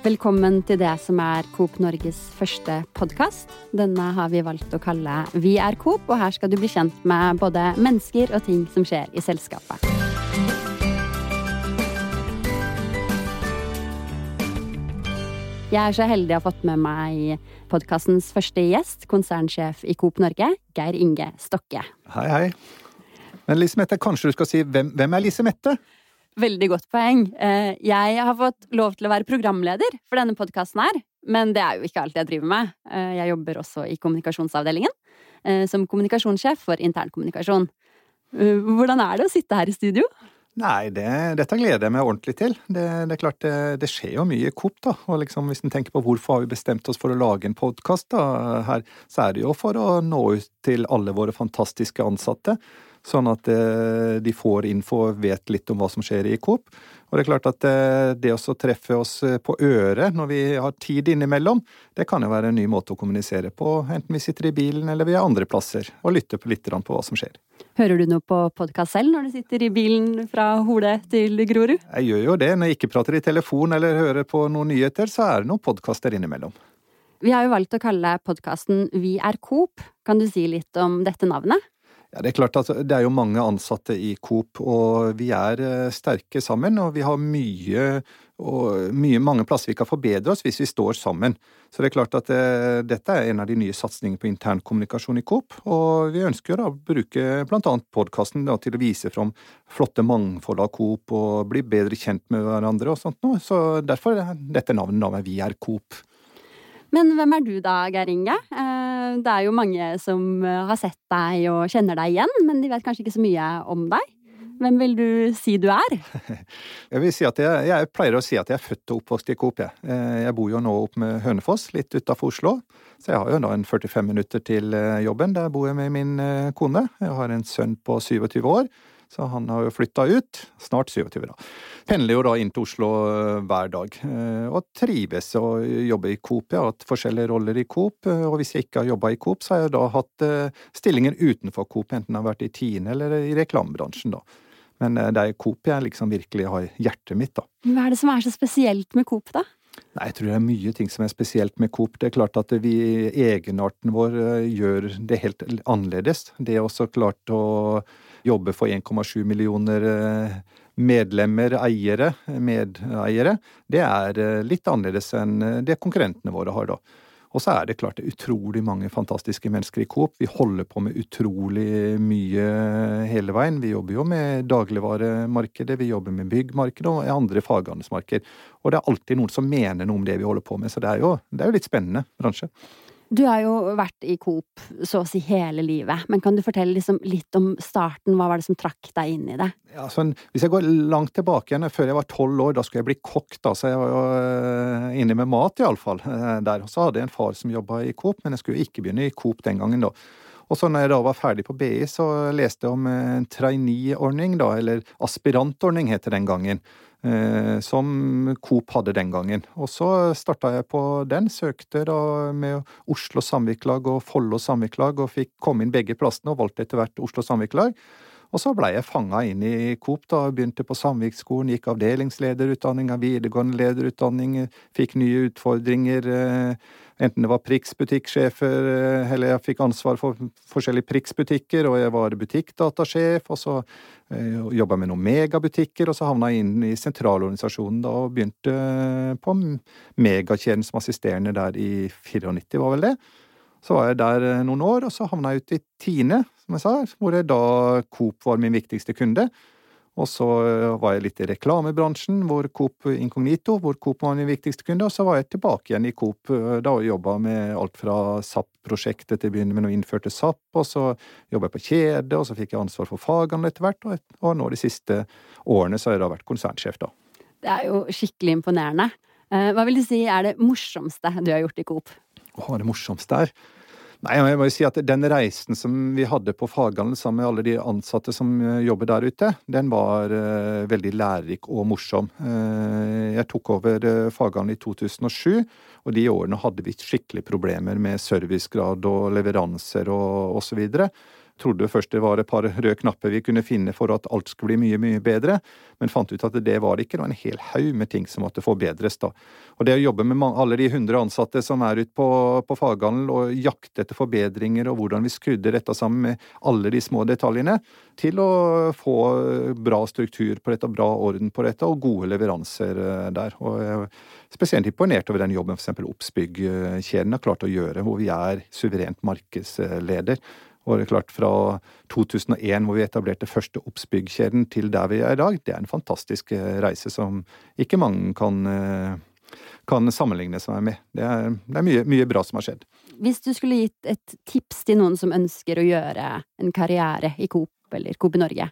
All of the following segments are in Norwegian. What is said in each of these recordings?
Velkommen til det som er Coop Norges første podkast. Denne har vi valgt å kalle Vi er Coop, og her skal du bli kjent med både mennesker og ting som skjer i selskapet. Jeg er så heldig å ha fått med meg podkastens første gjest, konsernsjef i Coop Norge, Geir Inge Stokke. Hei, hei. Men Lise Mette, kanskje du skal si hvem, hvem er Lise Mette? Veldig godt poeng. Eh, jeg har fått lov til å være programleder for denne podkasten her, men det er jo ikke alt jeg driver med. Eh, jeg jobber også i kommunikasjonsavdelingen eh, som kommunikasjonssjef for internkommunikasjon. Hvordan er det å sitte her i studio? Nei, det, dette gleder jeg meg ordentlig til. Det, det er klart, det, det, skjer jo mye i Coop, da. Og liksom, hvis en tenker på hvorfor har vi bestemt oss for å lage en podkast her, så er det jo for å nå ut til alle våre fantastiske ansatte. Sånn at eh, de får info og vet litt om hva som skjer i Coop. Og det er klart at eh, det å treffe oss eh, på øret når vi har tid innimellom, det kan jo være en ny måte å kommunisere på, enten vi sitter i bilen eller vi er andre plasser, og lytter litt på hva som skjer. Hører du noe på podkast selv når du sitter i bilen fra Hole til Grorud? Jeg gjør jo det. Når jeg ikke prater i telefon eller hører på noen nyheter, så er det noen podkaster innimellom. Vi har jo valgt å kalle podkasten Vi er Coop. Kan du si litt om dette navnet? Ja, Det er klart at det er jo mange ansatte i Coop, og vi er eh, sterke sammen. Og vi har mye, og mye mange plasser vi kan forbedre oss hvis vi står sammen. Så det er klart at det, eh, dette er en av de nye satsingene på internkommunikasjon i Coop. Og vi ønsker å bruke annet podkasten til å vise fram flotte mangfold av Coop og bli bedre kjent med hverandre og sånt noe. Så derfor er dette navnet, navnet Vi er Coop. Men hvem er du da, Geir Inge? Eh, det er jo mange som eh, har sett deg og kjenner deg igjen, men de vet kanskje ikke så mye om deg. Hvem vil du si du er? Jeg vil si at jeg, jeg pleier å si at jeg er født og oppvokst i Coop. Eh, jeg bor jo nå opp med Hønefoss, litt utafor Oslo. Så jeg har jo da en 45 minutter til jobben. Der bor jeg med min kone. Jeg har en sønn på 27 år. Så han har jo flytta ut. Snart 27, da. Pendler jo da inn til Oslo eh, hver dag. Eh, og trives å jobbe i Coop. Jeg har hatt forskjellige roller i Coop. Eh, og hvis jeg ikke har jobba i Coop, så har jeg da hatt stillinger utenfor Coop. Enten jeg har vært i Tine eller i reklamebransjen, da. Men det er Coop jeg liksom virkelig har hjertet mitt, da. Hva er det som er så spesielt med Coop, da? Nei, Jeg tror det er mye ting som er spesielt med Coop. Det er klart at vi, egenarten vår gjør det helt annerledes. Det er også klart å jobbe for 1,7 millioner eh, medlemmer, eiere, medeiere, det er eh, litt annerledes enn eh, det konkurrentene våre har, da. Og så er det klart det er utrolig mange fantastiske mennesker i Coop. Vi holder på med utrolig mye hele veien. Vi jobber jo med dagligvaremarkedet, vi jobber med byggmarkedet og andre faghandelsmarked. Og det er alltid noen som mener noe om det vi holder på med, så det er jo, det er jo litt spennende bransje. Du har jo vært i Coop så å si hele livet, men kan du fortelle liksom litt om starten? Hva var det som trakk deg inn i det? Ja, sånn, hvis jeg går langt tilbake igjen, før jeg var tolv år, da skulle jeg bli kokk, da, så jeg var jo uh, inne med mat, iallfall, uh, der. Så hadde jeg en far som jobba i Coop, men jeg skulle jo ikke begynne i Coop den gangen, da. Og så når jeg da var ferdig på BI, så leste jeg om en trainee-ordning, da, eller aspirantordning het det den gangen. Eh, som Coop hadde den gangen. Og så starta jeg på den, søkte da med Oslo Samvirkelag og Follo Samvirkelag, og fikk komme inn begge plassene, og valgte etter hvert Oslo Samvirkelag. Og så blei jeg fanga inn i Coop, da. Begynte på Samvirkskolen, gikk avdelingslederutdanning, videregående lederutdanning, fikk nye utfordringer. Eh, enten det var Prix butikksjefer, eh, eller jeg fikk ansvar for forskjellige Prix-butikker, og jeg var butikkdatasjef, og så eh, jobba med noen megabutikker, og så havna jeg inn i sentralorganisasjonen da, og begynte på megakjeden som assisterende der i 94, var vel det. Så var jeg der eh, noen år, og så havna jeg ut i Tine, som jeg sa, hvor jeg da Coop var min viktigste kunde. Og så eh, var jeg litt i reklamebransjen, hvor Coop Incognito, hvor Coop var min viktigste kunde. Og så var jeg tilbake igjen i Coop eh, da og jobba med alt fra SAP-prosjektet til å begynne med når innførte SAP, og så jobba jeg på kjede, og så fikk jeg ansvar for fagene etter hvert, og, og nå de siste årene så har jeg da vært konsernsjef, da. Det er jo skikkelig imponerende. Hva vil du si er det morsomste du har gjort i Coop? Å, det morsomste her? Nei, jeg må jo si at Den reisen som vi hadde på faghandel sammen med alle de ansatte som eh, jobber der ute, den var uh, veldig lærerik og morsom. Uh, jeg tok over uh, faghandel i 2007, og de årene hadde vi skikkelig problemer med servicegrad og leveranser og osv. trodde først det var et par røde knapper vi kunne finne for at alt skulle bli mye, mye bedre, men fant ut at det var det ikke. Det var en hel haug med ting som måtte forbedres. da. Og det å jobbe med alle de hundre ansatte som er ute på, på faghandel og jakte etter forbedringer, og hvordan vi skrudde dette sammen med alle de små detaljene, til å få bra struktur på dette, og bra orden på dette, og gode leveranser eh, der. Og jeg er spesielt imponert over den jobben f.eks. Obsbygg-kjeden har klart å gjøre, hvor vi er suverent markedsleder. Og det er klart Fra 2001, hvor vi etablerte første Obsbygg-kjeden, til der vi er i dag, det er en fantastisk eh, reise som ikke mange kan, eh, kan sammenligne seg med. Det er, det er mye, mye, bra som har skjedd. Hvis du skulle gitt et tips til noen som ønsker å gjøre en karriere i Coop eller Coop i Norge,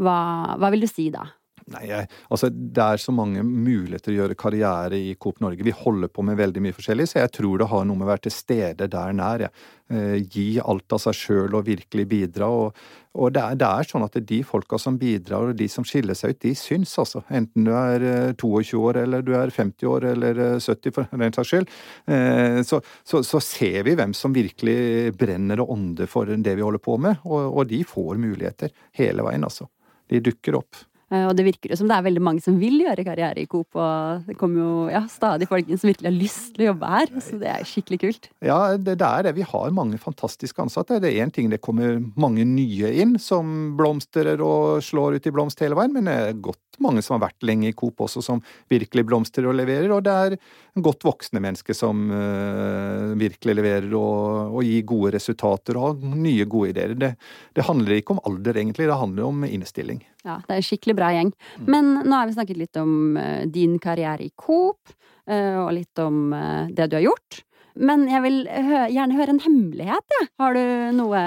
hva, hva vil du si da? Nei, jeg, altså Det er så mange muligheter å gjøre karriere i Coop Norge. Vi holder på med veldig mye forskjellig, så jeg tror det har noe med å være til stede der nær. Ja. Eh, gi alt av seg sjøl og virkelig bidra. Og, og det, er, det, er, sånn at det er de folka som bidrar, og de som skiller seg ut, de syns, altså. Enten du er 22 eh, år, eller du er 50 år, eller 70 eh, for den saks skyld. Eh, så, så, så, ser vi hvem som virkelig brenner og ånder for det vi holder på med, og, og de får muligheter hele veien, altså. De dukker opp. Eh, og det virker jo som det er veldig mange som vil gjøre karriere i Coop, og det kommer jo ja, stadig folk som virkelig har lyst til å jobbe her. Så det er skikkelig kult. Ja, det, det er det. Vi har mange fantastiske ansatte. Det er én ting, det kommer mange nye inn som blomstrer og slår ut i blomst hele veien, men det er godt mange som har vært lenge i Coop også, som virkelig blomstrer og leverer. Og det er godt voksne mennesker som uh, virkelig leverer og, og, gir gode resultater og har nye, gode ideer. Det, det handler ikke om alder, egentlig. Det handler om innstilling. Ja, det er en skikkelig bra gjeng. Men nå har vi snakket litt om uh, din karriere i Coop, uh, og litt om det du har gjort. Men jeg vil hø gjerne høre en hemmelighet, Ja. Har du noe,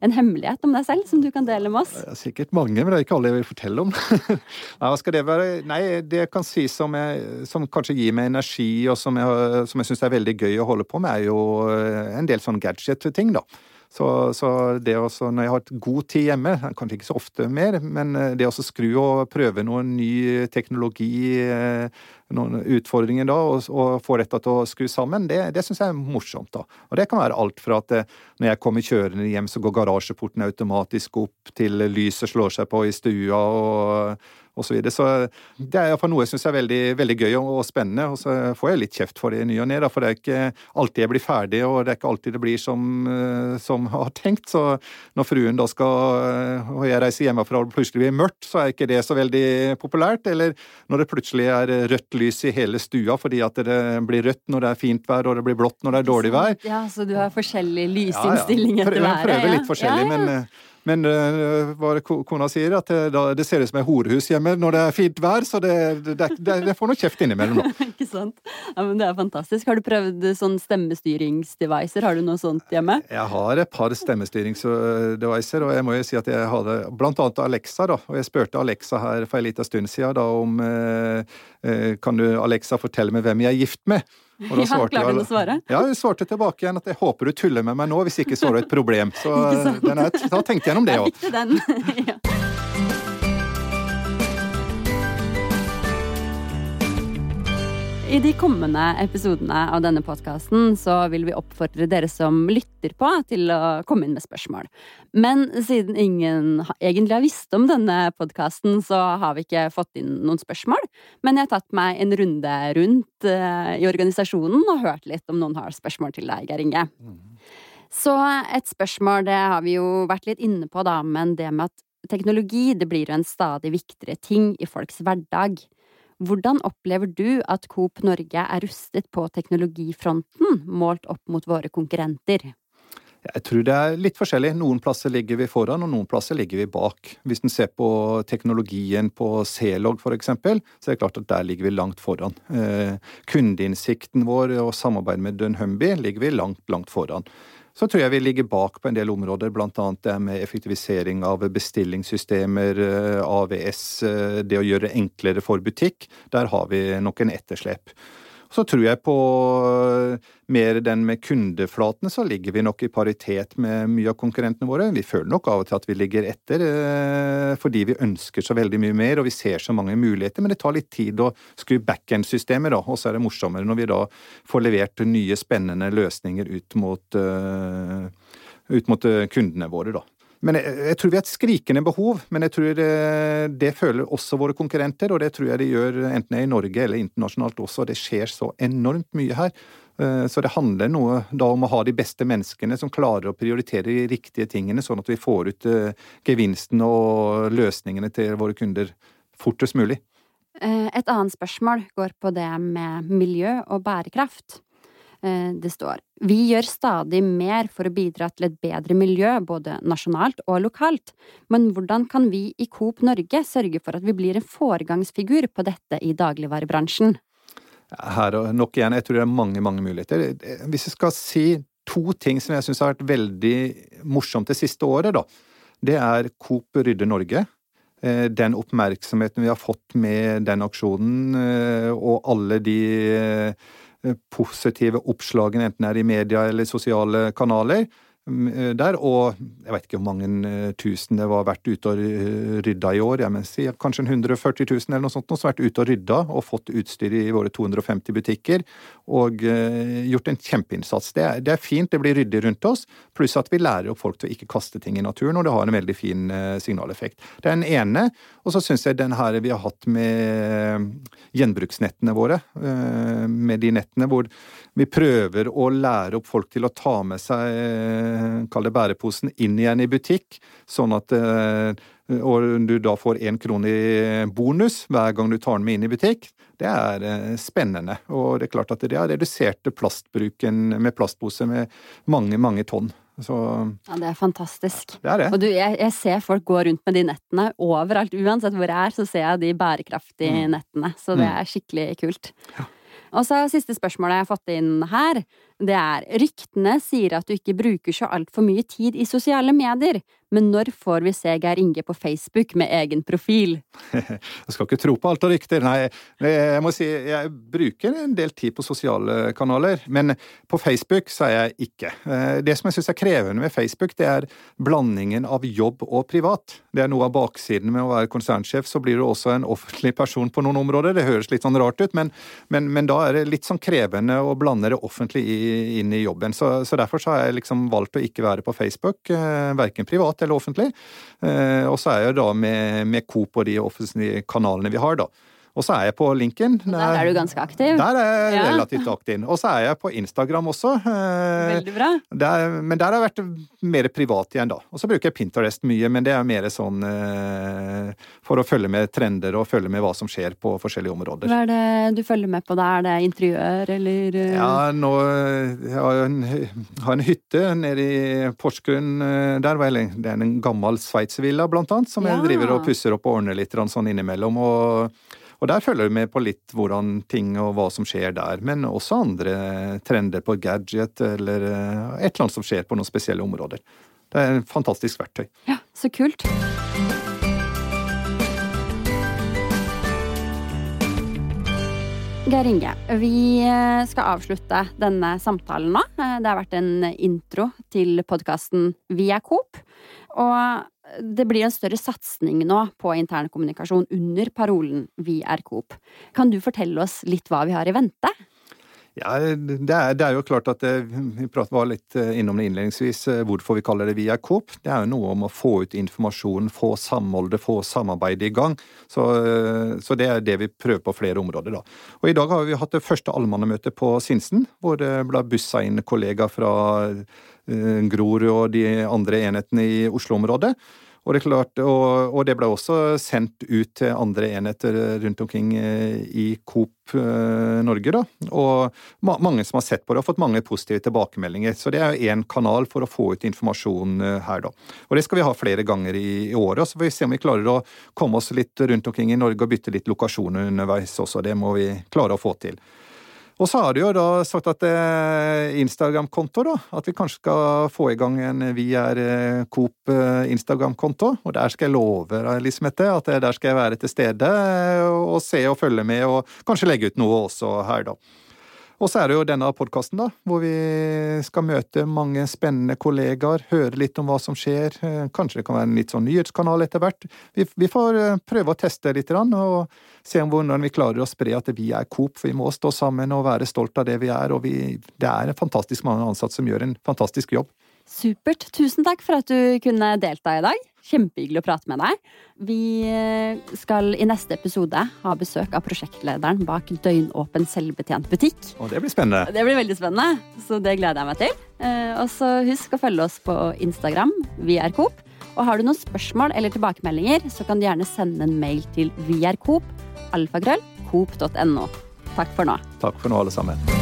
en hemmelighet om deg selv som du kan dele med oss? Det er sikkert mange, men det er ikke alle jeg vil fortelle om. Nei, hva skal det være? Nei, det jeg kan si som, jeg, som kanskje gir meg energi, og som jeg, som jeg syns er veldig gøy å holde på med, er jo en del sånn gadget-ting, da. Så, så det også, når jeg har god tid hjemme, kanskje ikke så ofte mer, men eh, det å skru og prøve noe ny teknologi, eh, noen utfordringer da, og, og få dette til å skru sammen, det, det syns jeg er morsomt. da. Og det kan være alt fra at eh, når jeg kommer kjørende hjem, så går garasjeporten automatisk opp, til lyset slår seg på i stua, og og Så, videre. så det er iallfall noe jeg syns er veldig, veldig, gøy og, og, spennende. Og så får jeg litt kjeft for det i ny og ne, for det er ikke alltid jeg blir ferdig, og det er ikke alltid det blir som, eh, som har tenkt. Så når fruen da skal eh, og jeg reiser hjemmefra og plutselig blir mørkt, så er ikke det så veldig populært. Eller når det plutselig er rødt lys i hele stua fordi at det blir rødt når det er fint vær og det blir blått når det er dårlig vær. Ja, Så du har forskjellig lysinnstilling etter været? Ja, ja. Prøver litt forskjellig, ja, ja. men eh, men uh, hva det kona sier, at det, da, det ser ut som et horehus hjemme når det er fint vær, så det, det, det får noe kjeft innimellom, da. Ikke sant. Ja, men det er fantastisk. Har du prøvd sånn stemmestyringsdevicer? Har du noe sånt hjemme? Jeg har et par stemmestyringsdevicer, og jeg må jo si at jeg hadde blant annet Alexa, da. Og jeg spurte Alexa her for en liten stund siden da om uh, Kan du, Alexa, fortelle meg hvem jeg er gift med? Og da svarte ja, klarte hun å svare? Ja, hun svarte tilbake igjen at jeg håper du tuller med meg nå, hvis ikke så er du et problem. Så er, da tenkte jeg gjennom det òg. Ja. I de kommende episodene av denne podkasten så vil vi oppfordre dere som lytter på, til å komme inn med spørsmål. Men siden ingen egentlig har visst om denne podkasten, så har vi ikke fått inn noen spørsmål. Men jeg har tatt meg en runde rundt uh, i organisasjonen og hørt litt om noen har spørsmål til deg, Geir Inge. Så et spørsmål, det har vi jo vært litt inne på, da, men det med at teknologi det blir jo en stadig viktigere ting i folks hverdag. Hvordan opplever du at Coop Norge er rustet på teknologifronten, målt opp mot våre konkurrenter? Jeg tror det er litt forskjellig. Noen plasser ligger vi foran, og noen plasser ligger vi bak. Hvis en ser på teknologien på C-log f.eks., så er det klart at der ligger vi langt foran. Eh, kundeinnsikten vår og samarbeidet med Dunhumby ligger vi langt, langt foran. Så tror jeg vi ligger bak på en del områder, bl.a. det med effektivisering av bestillingssystemer, eh, AVS, eh, det å gjøre det enklere for butikk. Der har vi nok en etterslep. Så tror jeg på eh, mer den med kundeflatene, så ligger vi nok i paritet med mye av konkurrentene våre. Vi føler nok av og til at vi ligger etter, eh, fordi vi ønsker så veldig mye mer og vi ser så mange muligheter. Men det tar litt tid å skru backend-systemer, og så er det morsommere når vi da får levert nye, spennende løsninger ut mot, uh, ut mot kundene våre, da. Men jeg, jeg, tror vi har et skrikende behov, men jeg tror det, det, føler også våre konkurrenter, og det tror jeg de gjør enten i Norge eller internasjonalt også. Det skjer så enormt mye her. Eh, så det handler noe da om å ha de beste menneskene som klarer å prioritere de riktige tingene, sånn at vi får ut eh, gevinsten og løsningene til våre kunder fortest mulig. Eh, et annet spørsmål går på det med miljø og bærekraft. Eh, det står Vi gjør stadig mer for å bidra til et bedre miljø, både nasjonalt og lokalt, men hvordan kan vi i Coop Norge sørge for at vi blir en foregangsfigur på dette i dagligvarebransjen? Her og nok igjen, jeg tror det er mange, mange muligheter. Hvis jeg skal si to ting som jeg syns har vært veldig morsomt det siste året, da. Det er Coop rydder Norge. Eh, den oppmerksomheten vi har fått med den aksjonen, eh, og alle de positive oppslagene, enten det er i media eller sosiale kanaler, Eh, der, og jeg vet ikke hvor mange eh, tusen det var vært ute og rydda i år. Jeg mener, kanskje 140 000 eller noe sånt som har vært ute og rydda og fått utstyr i våre 250 butikker. Og gjort en kjempeinnsats. Det er, det er, fint, det blir ryddig rundt oss, pluss at vi lærer opp folk til å ikke kaste ting i naturen, og det har en veldig fin signaleffekt. Det er den ene. Og så syns jeg den her vi har hatt med gjenbruksnettene våre, med de nettene hvor vi prøver å lære opp folk til å ta med seg Eh, kall det bæreposen, inn igjen i butikk, sånn at eh, og du da får én krone i bonus hver gang du tar den med inn i butikk. Det er eh, spennende. Og det er klart at det har redusert plastbruken med plastpose med mange, mange tonn. Så, ja, Det er fantastisk. Det er det. Og du, jeg, jeg, ser folk gå rundt med de nettene overalt. Uansett hvor jeg er, så ser jeg de bærekraftige mm. nettene. Så det mm. er skikkelig kult. Ja. Og så siste spørsmålet jeg har fått inn her det er ryktene sier at du ikke bruker så altfor mye tid i sosiale medier, men når får vi se Geir Inge på Facebook med egen profil? jeg skal ikke tro på alt av rykter, nei. Jeg må si jeg bruker en del tid på sosiale kanaler, men på Facebook så er jeg ikke. Eh, det som jeg syns er krevende med Facebook, det er blandingen av jobb og privat. Det er noe av baksiden med å være konsernsjef, så blir du også en offentlig person på noen områder. Det høres litt sånn rart ut, men, men, men da er det litt sånn krevende å blande det offentlig i inn i jobben. Så, så, derfor så har jeg liksom valgt å ikke være på Facebook, eh, verken privat eller offentlig. Eh, og så er jeg da med, med Coop og de offentlige kanalene vi har, da. Og så er jeg på linken. Der, der er du ganske aktiv? Der er jeg ja. relativt aktiv. Og så er jeg på Instagram også. Eh, Veldig bra. Der, men der har jeg vært mer privat igjen, da. Og så bruker jeg Pinterest mye, men det er mer sånn eh, for å følge med trender og følge med hva som skjer på forskjellige områder. Hva er det du følger med på da? Er det interiør, eller? Eh? Ja, nå jeg har jeg en, har en hytte nede i Porsgrunn der. Det er en gammel sveitservilla, blant annet, som ja. jeg driver og pusser opp og ordner litt sånn innimellom. og og der følger du med på litt hvordan ting og hva som skjer der, men også andre trender på gadget eller eh, et eller annet som skjer på noen spesielle områder. Det er et fantastisk verktøy. Ja, så kult. Geir Inge, vi eh, skal avslutte denne samtalen nå. Eh, det har vært en intro til podkasten Vi er Coop. Og det blir en større satsing nå på internkommunikasjon under parolen Vi er Coop. Kan du fortelle oss litt hva vi har i vente? Ja, det er, det er, jo klart at det, Vi var litt eh, innom det innledningsvis, eh, hvorfor vi kaller det Vi er Coop. Det er jo noe om å få ut informasjon, få samholdet, få samarbeidet i gang. Så, eh, så, det er det vi prøver på flere områder. da. Og I dag har vi hatt det første allmannemøtet på Sinsen, hvor det ble bussa inn kollegaer fra Grorud og de andre enhetene i Oslo-området. Og det, klart, og, og det, ble også sendt ut til andre enheter rundt omkring eh, i Coop eh, Norge. Da. Og mange som har sett på det, har fått mange positive tilbakemeldinger. Så det er jo én kanal for å få ut informasjon eh, her, da. Og det skal vi ha flere ganger i, i året. Så får vi se om vi klarer å komme oss litt rundt omkring i Norge og bytte litt lokasjoner underveis også. Det må vi klare å få til. Og så har du jo da sagt at eh, Instagram-konto, da. At vi kanskje skal få i gang en Vi er eh, Coop eh, Instagram-konto. Og der skal jeg love Elisabeth, at der skal jeg være til stede og se og følge med, og kanskje legge ut noe også her, da. Og så er det jo denne podkasten, da, hvor vi skal møte mange spennende kollegaer, høre litt om hva som skjer. Kanskje det kan være en litt sånn nyhetskanal etter hvert. Vi, vi får prøve å teste litt, og se om hvordan vi klarer å spre at vi er Coop. For vi må stå sammen og være stolt av det vi er. Og vi, det er fantastisk mange ansatte som gjør en fantastisk jobb. Supert. Tusen takk for at du kunne delta i dag. Kjempehyggelig å prate med deg. Vi eh, skal i neste episode ha besøk av prosjektlederen bak døgnåpen selvbetjent butikk. Og det blir spennende. Det blir veldig spennende, så det gleder jeg meg til. Eh, og så husk å følge oss på Instagram. Vi er Coop. Og har du noen spørsmål eller tilbakemeldinger, så kan du gjerne sende en mail til viarcoop, alfakrøll, coop.no. Takk for nå. Takk for nå, alle sammen.